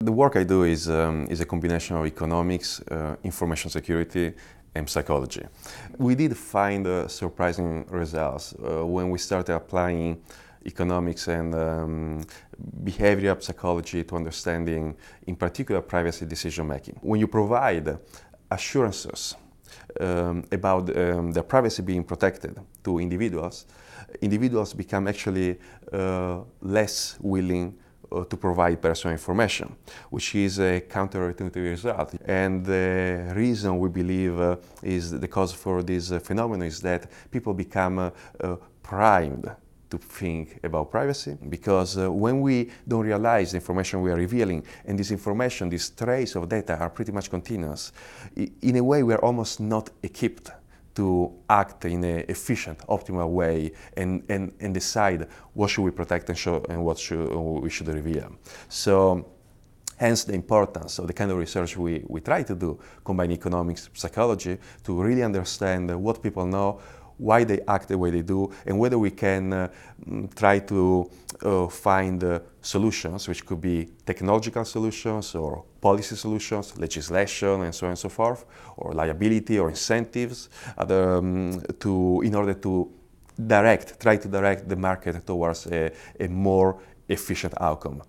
The work I do is, um, is a combination of economics, uh, information security, and psychology. We did find uh, surprising results uh, when we started applying economics and um, behavioral psychology to understanding, in particular, privacy decision making. When you provide assurances um, about um, their privacy being protected to individuals, individuals become actually uh, less willing to provide personal information, which is a counterintuitive result. And the reason we believe uh, is the cause for this uh, phenomenon is that people become uh, uh, primed to think about privacy because uh, when we don't realize the information we are revealing and this information, this trace of data are pretty much continuous, in a way we are almost not equipped to act in an efficient, optimal way and, and, and decide what should we protect and, show, and what should, we should reveal. So hence the importance of the kind of research we, we try to do, combine economics, psychology, to really understand what people know, why they act the way they do, and whether we can uh, mm, try to uh, find uh, solutions, which could be technological solutions or policy solutions, legislation, and so on and so forth, or liability or incentives, other, um, to, in order to direct, try to direct the market towards a, a more efficient outcome